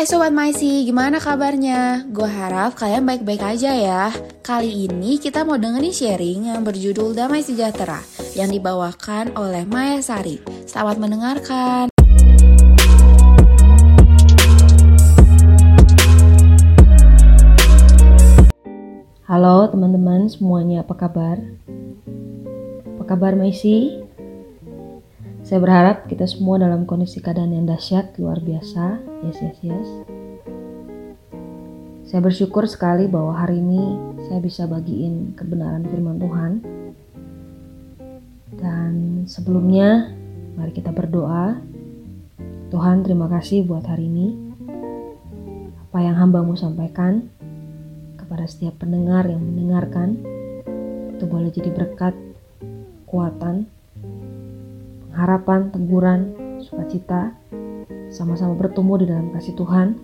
Hai Sobat Maisi, gimana kabarnya? Gue harap kalian baik-baik aja ya. Kali ini kita mau dengerin sharing yang berjudul Damai Sejahtera yang dibawakan oleh Maya Sari. Selamat mendengarkan. Halo teman-teman semuanya, apa kabar? Apa kabar Maisi? Saya berharap kita semua dalam kondisi keadaan yang dahsyat, luar biasa. Yes, yes, yes. Saya bersyukur sekali bahwa hari ini saya bisa bagiin kebenaran firman Tuhan. Dan sebelumnya, mari kita berdoa. Tuhan, terima kasih buat hari ini. Apa yang hambamu sampaikan kepada setiap pendengar yang mendengarkan, itu boleh jadi berkat, kekuatan, harapan, teguran, sukacita, sama-sama bertumbuh di dalam kasih Tuhan.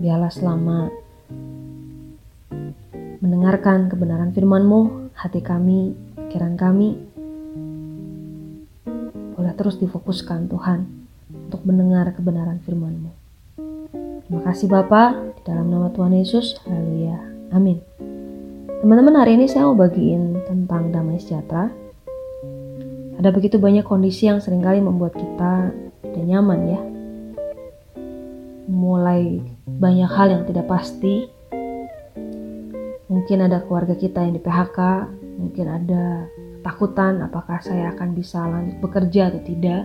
Biarlah selama mendengarkan kebenaran firman-Mu, hati kami, pikiran kami, boleh terus difokuskan Tuhan untuk mendengar kebenaran firman-Mu. Terima kasih Bapak, di dalam nama Tuhan Yesus, haleluya, amin. Teman-teman hari ini saya mau bagiin tentang damai sejahtera ada begitu banyak kondisi yang sering kali membuat kita tidak nyaman ya. Mulai banyak hal yang tidak pasti. Mungkin ada keluarga kita yang di PHK, mungkin ada ketakutan apakah saya akan bisa lanjut bekerja atau tidak.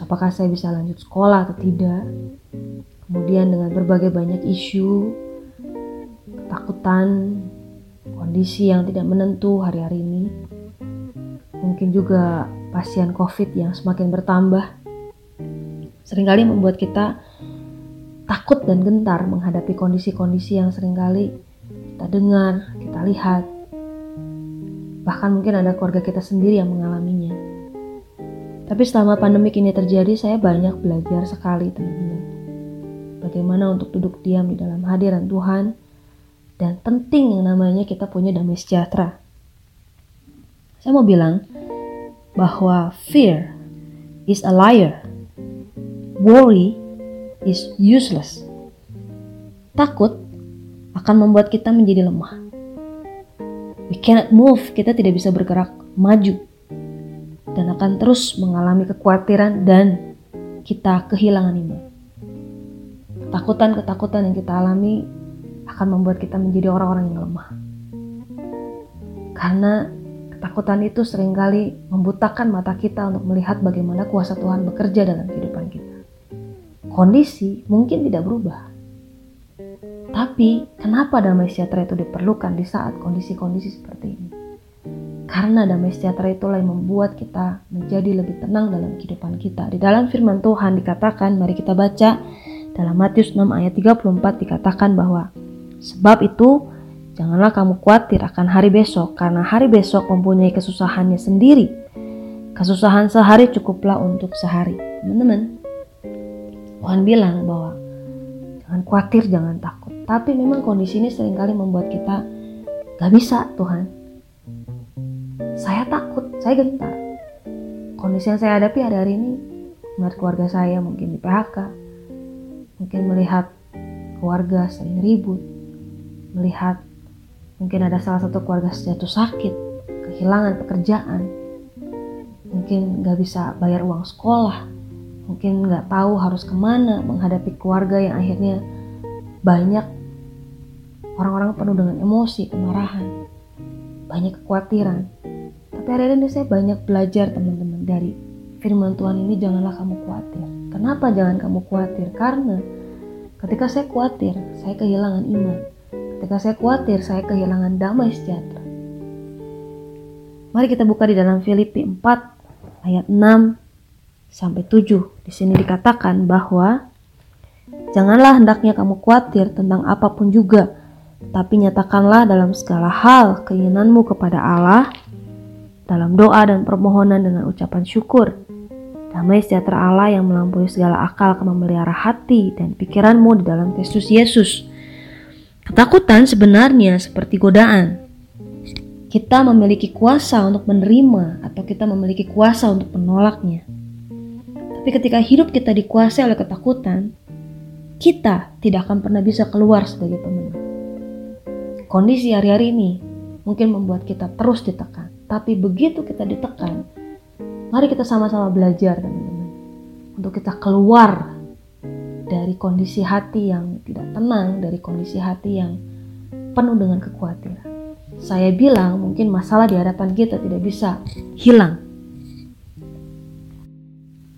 Apakah saya bisa lanjut sekolah atau tidak. Kemudian dengan berbagai banyak isu, ketakutan, kondisi yang tidak menentu hari-hari ini mungkin juga pasien COVID yang semakin bertambah, sering kali membuat kita takut dan gentar menghadapi kondisi-kondisi yang sering kali kita dengar, kita lihat. Bahkan mungkin ada keluarga kita sendiri yang mengalaminya. Tapi selama pandemik ini terjadi, saya banyak belajar sekali teman-teman. Bagaimana untuk duduk diam di dalam hadiran Tuhan, dan penting yang namanya kita punya damai sejahtera. Saya mau bilang bahwa fear is a liar. Worry is useless. Takut akan membuat kita menjadi lemah. We cannot move, kita tidak bisa bergerak maju dan akan terus mengalami kekhawatiran dan kita kehilangan iman. Ketakutan-ketakutan yang kita alami akan membuat kita menjadi orang-orang yang lemah. Karena Ketakutan itu sering kali membutakan mata kita untuk melihat bagaimana kuasa Tuhan bekerja dalam kehidupan kita. Kondisi mungkin tidak berubah. Tapi kenapa damai sejahtera itu diperlukan di saat kondisi-kondisi seperti ini? Karena damai sejahtera itulah yang membuat kita menjadi lebih tenang dalam kehidupan kita. Di dalam firman Tuhan dikatakan, mari kita baca dalam Matius 6 ayat 34 dikatakan bahwa sebab itu Janganlah kamu khawatir akan hari besok, karena hari besok mempunyai kesusahannya sendiri. Kesusahan sehari cukuplah untuk sehari. Teman-teman, Tuhan bilang bahwa jangan khawatir, jangan takut. Tapi memang kondisi ini sering kali membuat kita gak bisa Tuhan. Saya takut, saya gentar. Kondisi yang saya hadapi hari-hari ini, melihat keluarga saya mungkin di PHK, mungkin melihat keluarga sering ribut, melihat Mungkin ada salah satu keluarga jatuh sakit, kehilangan pekerjaan, mungkin gak bisa bayar uang sekolah, mungkin gak tahu harus ke mana menghadapi keluarga yang akhirnya banyak orang-orang penuh dengan emosi, kemarahan, banyak kekhawatiran. Tapi hari ini saya banyak belajar teman-teman dari firman Tuhan ini janganlah kamu khawatir. Kenapa jangan kamu khawatir? Karena ketika saya khawatir, saya kehilangan iman. Ketika saya khawatir, saya kehilangan damai sejahtera. Mari kita buka di dalam Filipi 4 ayat 6 sampai 7. Di sini dikatakan bahwa janganlah hendaknya kamu khawatir tentang apa pun juga, tapi nyatakanlah dalam segala hal keinginanmu kepada Allah dalam doa dan permohonan dengan ucapan syukur. Damai sejahtera Allah yang melampaui segala akal akan memelihara hati dan pikiranmu di dalam Kristus Yesus. Ketakutan sebenarnya seperti godaan. Kita memiliki kuasa untuk menerima atau kita memiliki kuasa untuk menolaknya. Tapi ketika hidup kita dikuasai oleh ketakutan, kita tidak akan pernah bisa keluar sebagai pemenang. Kondisi hari-hari ini mungkin membuat kita terus ditekan, tapi begitu kita ditekan, mari kita sama-sama belajar teman-teman untuk kita keluar dari kondisi hati yang tidak tenang, dari kondisi hati yang penuh dengan kekhawatiran. Saya bilang mungkin masalah di hadapan kita tidak bisa hilang.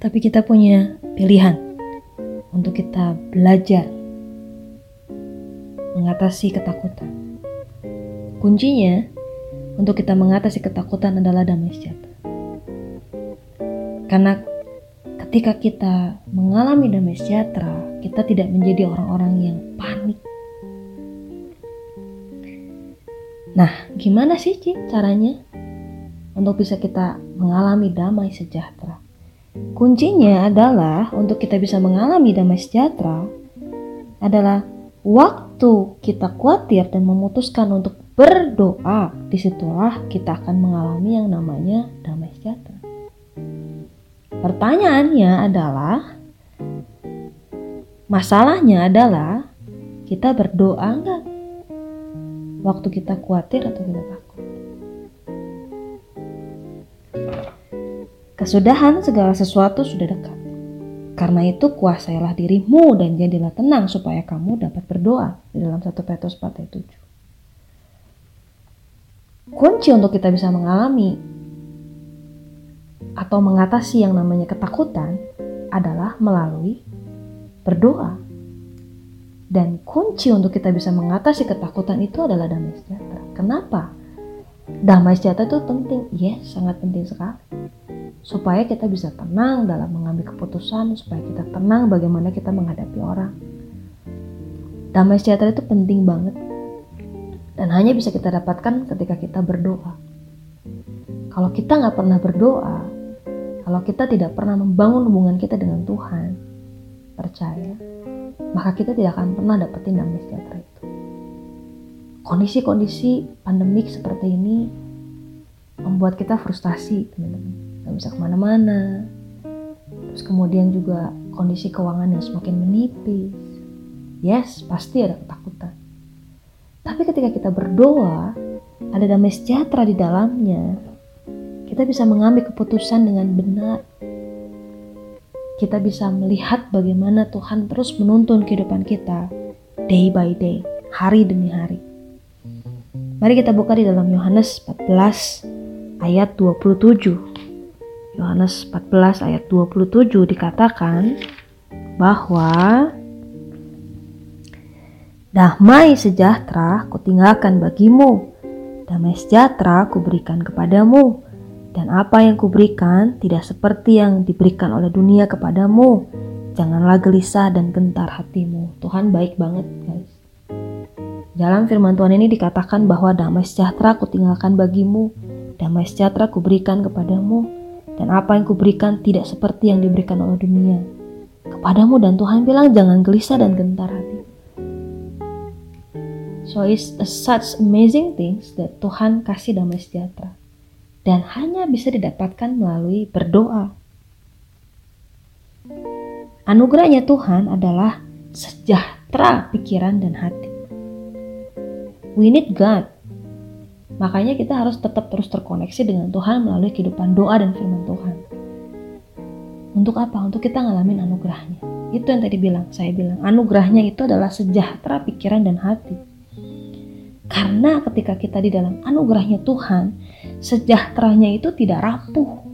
Tapi kita punya pilihan untuk kita belajar mengatasi ketakutan. Kuncinya untuk kita mengatasi ketakutan adalah damai sejahtera. Karena ketika kita mengalami damai sejahtera, kita tidak menjadi orang-orang yang panik. Nah, gimana sih Ci caranya untuk bisa kita mengalami damai sejahtera? Kuncinya adalah untuk kita bisa mengalami damai sejahtera adalah waktu kita khawatir dan memutuskan untuk berdoa, di situlah kita akan mengalami yang namanya damai sejahtera. Pertanyaannya adalah, masalahnya adalah kita berdoa enggak? Waktu kita khawatir atau kita takut? Kesudahan segala sesuatu sudah dekat. Karena itu kuasailah dirimu dan jadilah tenang supaya kamu dapat berdoa di dalam 1 Petrus 4 ayat 7. Kunci untuk kita bisa mengalami atau mengatasi yang namanya ketakutan adalah melalui berdoa. Dan kunci untuk kita bisa mengatasi ketakutan itu adalah damai sejahtera. Kenapa? Damai sejahtera itu penting, yes, sangat penting sekali supaya kita bisa tenang dalam mengambil keputusan, supaya kita tenang bagaimana kita menghadapi orang. Damai sejahtera itu penting banget dan hanya bisa kita dapatkan ketika kita berdoa. Kalau kita nggak pernah berdoa, kalau kita tidak pernah membangun hubungan kita dengan Tuhan, percaya, maka kita tidak akan pernah dapetin damai sejahtera itu. Kondisi-kondisi pandemik seperti ini membuat kita frustasi, teman-teman. Nggak bisa ke mana-mana. Terus kemudian juga kondisi keuangan yang semakin menipis. Yes pasti ada ketakutan. Tapi ketika kita berdoa ada damai sejahtera di dalamnya kita bisa mengambil keputusan dengan benar kita bisa melihat bagaimana Tuhan terus menuntun kehidupan kita day by day, hari demi hari. Mari kita buka di dalam Yohanes 14 ayat 27. Yohanes 14 ayat 27 dikatakan bahwa Damai sejahtera kutinggalkan bagimu, damai sejahtera kuberikan kepadamu, dan apa yang kuberikan tidak seperti yang diberikan oleh dunia kepadamu. Janganlah gelisah dan gentar hatimu. Tuhan baik banget guys. Dalam firman Tuhan ini dikatakan bahwa damai sejahtera kutinggalkan bagimu, damai sejahtera kuberikan kepadamu, dan apa yang kuberikan tidak seperti yang diberikan oleh dunia. Kepadamu dan Tuhan bilang jangan gelisah dan gentar hati. So it's such amazing things that Tuhan kasih damai sejahtera. Dan hanya bisa didapatkan melalui berdoa. Anugerahnya Tuhan adalah sejahtera pikiran dan hati. We need God Makanya kita harus tetap terus terkoneksi dengan Tuhan melalui kehidupan doa dan firman Tuhan. Untuk apa? Untuk kita ngalamin anugerahnya. Itu yang tadi bilang, saya bilang anugerahnya itu adalah sejahtera pikiran dan hati. Karena ketika kita di dalam anugerahnya Tuhan, sejahteranya itu tidak rapuh.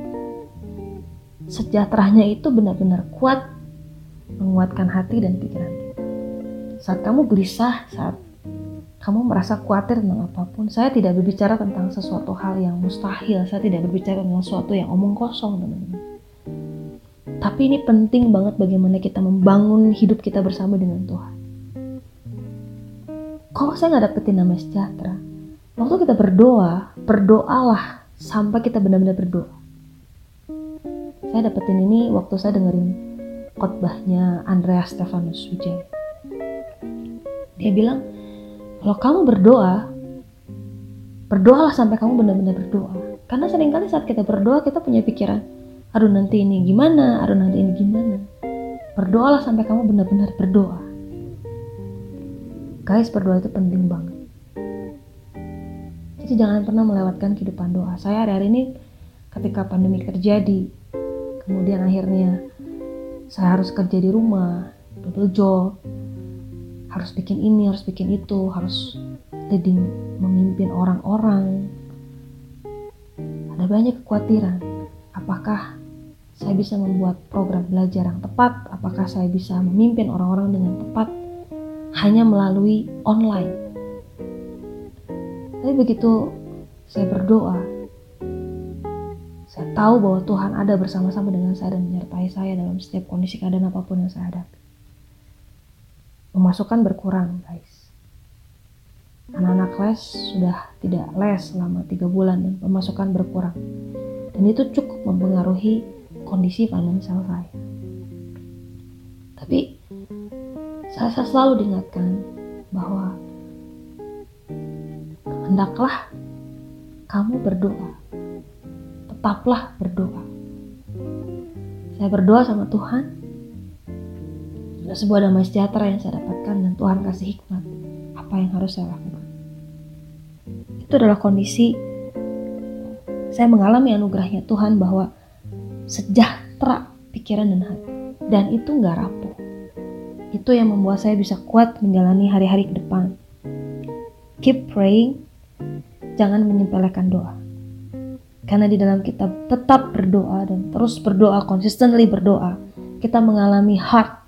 Sejahteranya itu benar-benar kuat menguatkan hati dan pikiran. Saat kamu gelisah, saat kamu merasa khawatir tentang apa pun. Saya tidak berbicara tentang sesuatu hal yang mustahil. Saya tidak berbicara tentang sesuatu yang omong kosong, teman-teman. Tapi ini penting banget bagaimana kita membangun hidup kita bersama dengan Tuhan. Kalau saya nggak dapetin nama sejahtera, waktu kita berdoa, berdoalah sampai kita benar-benar berdoa. Saya dapetin ini waktu saya dengerin khotbahnya Andreas Stefanus Wijaya. Dia bilang, kalau kamu berdoa, berdoalah sampai kamu benar-benar berdoa. Karena sering kali saat kita berdoa kita punya pikiran, aduh nanti ini gimana, aduh nanti ini gimana. Berdoalah sampai kamu benar-benar berdoa. Guys, berdoa itu penting banget. Jadi jangan pernah melewatkan kehidupan doa. Saya hari-hari ini ketika pandemi terjadi, kemudian akhirnya saya harus kerja di rumah, double job, harus bikin ini, harus bikin itu, harus leading, memimpin orang-orang. Ada banyak kekhawatiran. Apakah saya bisa membuat program belajar yang tepat? Apakah saya bisa memimpin orang-orang dengan tepat? Hanya melalui online. Tapi begitu saya berdoa, saya tahu bahwa Tuhan ada bersama-sama dengan saya dan menyertai saya dalam setiap kondisi keadaan apa pun yang saya hadapi. Pemasukan berkurang guys. Anak-anak les sudah tidak les selama tiga bulan dan pemasukan berkurang. Dan itu cukup mempengaruhi kondisi finansial saya. Tapi saya selalu diingatkan bahwa hendaklah kamu berdoa tetaplah berdoa saya berdoa sama Tuhan ada sebuah damai sejahtera yang saya dapatkan dan Tuhan kasih hikmat apa yang harus saya lakukan. Itu adalah kondisi saya mengalami anugerahnya Tuhan bahwa sejahtera pikiran dan hati dan itu nggak rapuh. Itu yang membuat saya bisa kuat menjalani hari-hari ke depan. Keep praying, jangan menyepelekan doa. Karena di dalam kita tetap berdoa dan terus berdoa, consistently berdoa, kita mengalami heart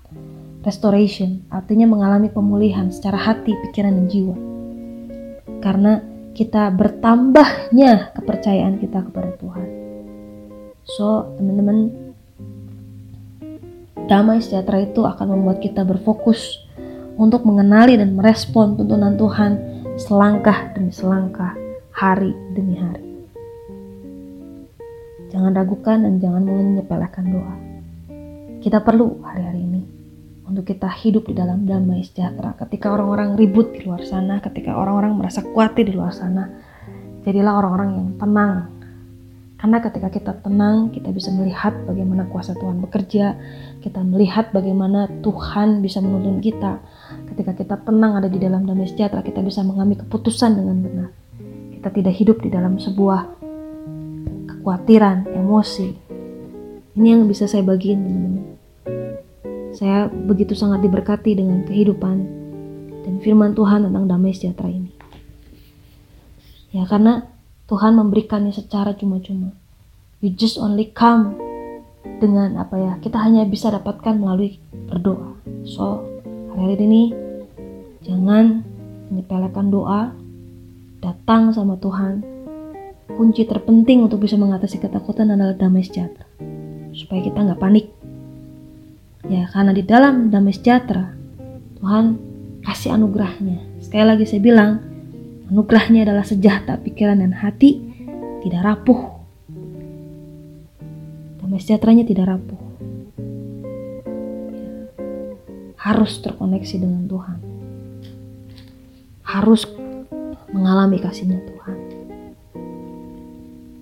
restoration, artinya mengalami pemulihan secara hati, pikiran, dan jiwa. Karena kita bertambahnya kepercayaan kita kepada Tuhan. So, teman-teman, damai sejahtera itu akan membuat kita berfokus untuk mengenali dan merespon tuntunan Tuhan selangkah demi selangkah, hari demi hari. Jangan ragukan dan jangan menyepelekan doa. Kita perlu hari-hari ini untuk kita hidup di dalam damai sejahtera. Ketika orang-orang ribut di luar sana, ketika orang-orang merasa khawatir di luar sana, jadilah orang-orang yang tenang. Karena ketika kita tenang, kita bisa melihat bagaimana kuasa Tuhan bekerja, kita melihat bagaimana Tuhan bisa menuntun kita. Ketika kita tenang ada di dalam damai sejahtera, kita bisa mengambil keputusan dengan benar. Kita tidak hidup di dalam sebuah kekhawatiran, emosi. Ini yang bisa saya bagiin teman-teman saya begitu sangat diberkati dengan kehidupan dan firman Tuhan tentang damai sejahtera ini. Ya karena Tuhan memberikannya secara cuma-cuma. You just only come dengan apa ya kita hanya bisa dapatkan melalui berdoa. So hari-hari ini jangan menyepelekan doa, datang sama Tuhan. Kunci terpenting untuk bisa mengatasi ketakutan adalah damai sejahtera. Supaya kita nggak panik, Ya, karena di dalam damai sejahtera, Tuhan kasih anugerahnya. Sekali lagi saya bilang, anugerahnya adalah sejahtera pikiran dan hati, tidak rapuh. Damai sejahteranya tidak rapuh. Harus terkoneksi dengan Tuhan. Harus mengalami kasihnya Tuhan.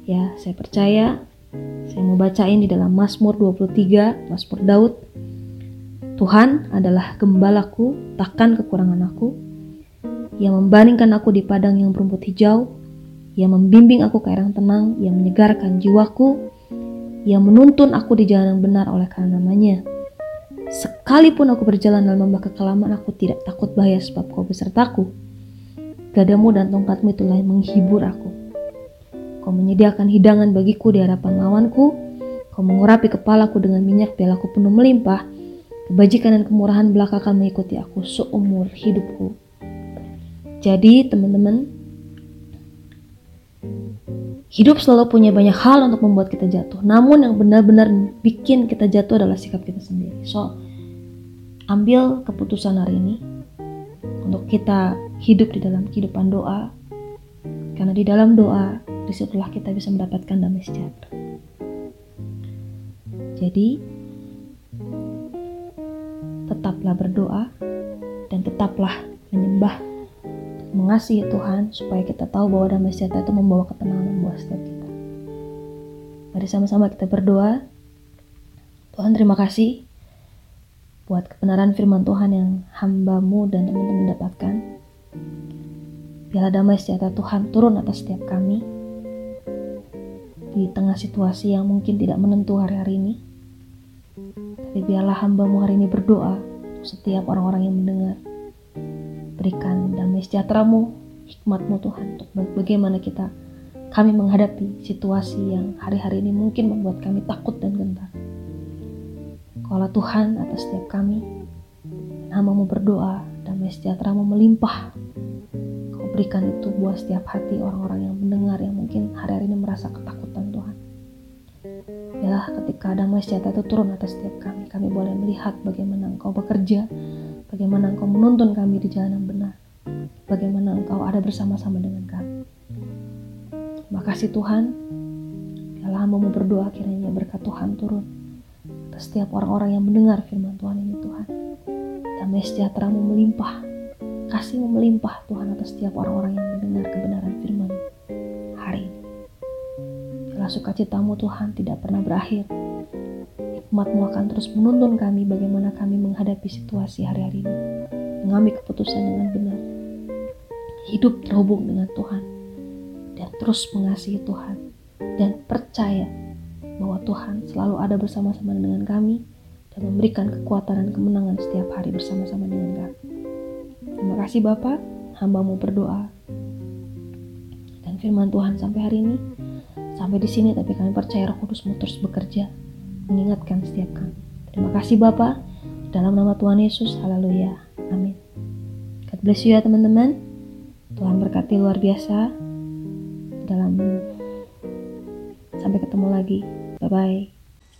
Ya, saya percaya saya mau bacain di dalam Mazmur 23, Mazmur Daud Tuhan adalah gembalaku, takkan kekurangan aku. Ia membandingkan aku di padang yang berumput hijau. Ia membimbing aku ke air yang tenang. Ia menyegarkan jiwaku. Ia menuntun aku di jalan yang benar oleh karena namanya. Sekalipun aku berjalan dalam lembah kekelaman, aku tidak takut bahaya sebab kau besertaku. Gadamu dan tongkatmu itulah yang menghibur aku. Kau menyediakan hidangan bagiku di hadapan lawanku. Kau mengurapi kepalaku dengan minyak, pialaku penuh melimpah. Kebajikan dan kemurahan belaka akan mengikuti aku seumur hidupku. Jadi teman-teman, hidup selalu punya banyak hal untuk membuat kita jatuh. Namun yang benar-benar bikin kita jatuh adalah sikap kita sendiri. So, ambil keputusan hari ini untuk kita hidup di dalam kehidupan doa. Karena di dalam doa, di situlah kita bisa mendapatkan damai sejahtera. Jadi, tetaplah berdoa dan tetaplah menyembah mengasihi Tuhan supaya kita tahu bahwa damai sejahtera itu membawa ketenangan buat setiap kita. Mari sama-sama kita berdoa. Tuhan terima kasih buat kebenaran firman Tuhan yang hambamu dan teman-teman dapatkan. Biarlah damai sejahtera Tuhan turun atas setiap kami di tengah situasi yang mungkin tidak menentu hari-hari ini. Tapi biarlah hambamu hari ini berdoa untuk setiap orang-orang yang mendengar. Berikan damai sejahteramu, hikmatmu Tuhan untuk bagaimana kita kami menghadapi situasi yang hari-hari ini mungkin membuat kami takut dan gentar. Kaulah Tuhan atas setiap kami. Namamu berdoa, damai sejahtera mu melimpah. Kau berikan itu buat setiap hati orang-orang yang mendengar yang mungkin hari-hari ini merasa ketakutan Tuhan. Yalah ketika damai sejahtera itu turun atas setiap kami, kami boleh melihat bagaimana Engkau bekerja, bagaimana Engkau menuntun kami di jalan yang benar, bagaimana Engkau ada bersama-sama dengan kami. Terima kasih Tuhan, biarlah hambamu berdoa kiranya berkat Tuhan turun setiap orang-orang yang mendengar firman Tuhan ini Tuhan. Damai sejahtera-Mu melimpah, kasih-Mu melimpah Tuhan atas setiap orang-orang yang mendengar kebenaran firman hari ini. Biarlah sukacitamu Tuhan tidak pernah berakhir. Hikmat-Mu akan terus menuntun kami bagaimana kami menghadapi situasi hari-hari ini. Mengambil keputusan dengan benar. Hidup terhubung dengan Tuhan. Dan terus mengasihi Tuhan. Dan percaya bahwa Tuhan selalu ada bersama-sama dengan kami dan memberikan kekuatan dan kemenangan setiap hari bersama-sama dengan kami. Terima kasih Bapak, hambamu berdoa. Dan firman Tuhan sampai hari ini, sampai di sini tapi kami percaya roh kudus terus bekerja, mengingatkan setiap kami. Terima kasih Bapak, dalam nama Tuhan Yesus, haleluya, amin. God bless you ya teman-teman. Tuhan berkati luar biasa dalam sampai ketemu lagi. Bye-bye.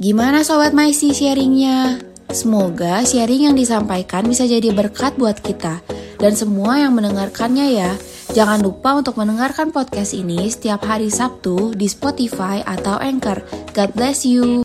Gimana Sobat Maisi sharingnya? Semoga sharing yang disampaikan bisa jadi berkat buat kita dan semua yang mendengarkannya ya. Jangan lupa untuk mendengarkan podcast ini setiap hari Sabtu di Spotify atau Anchor. God bless you.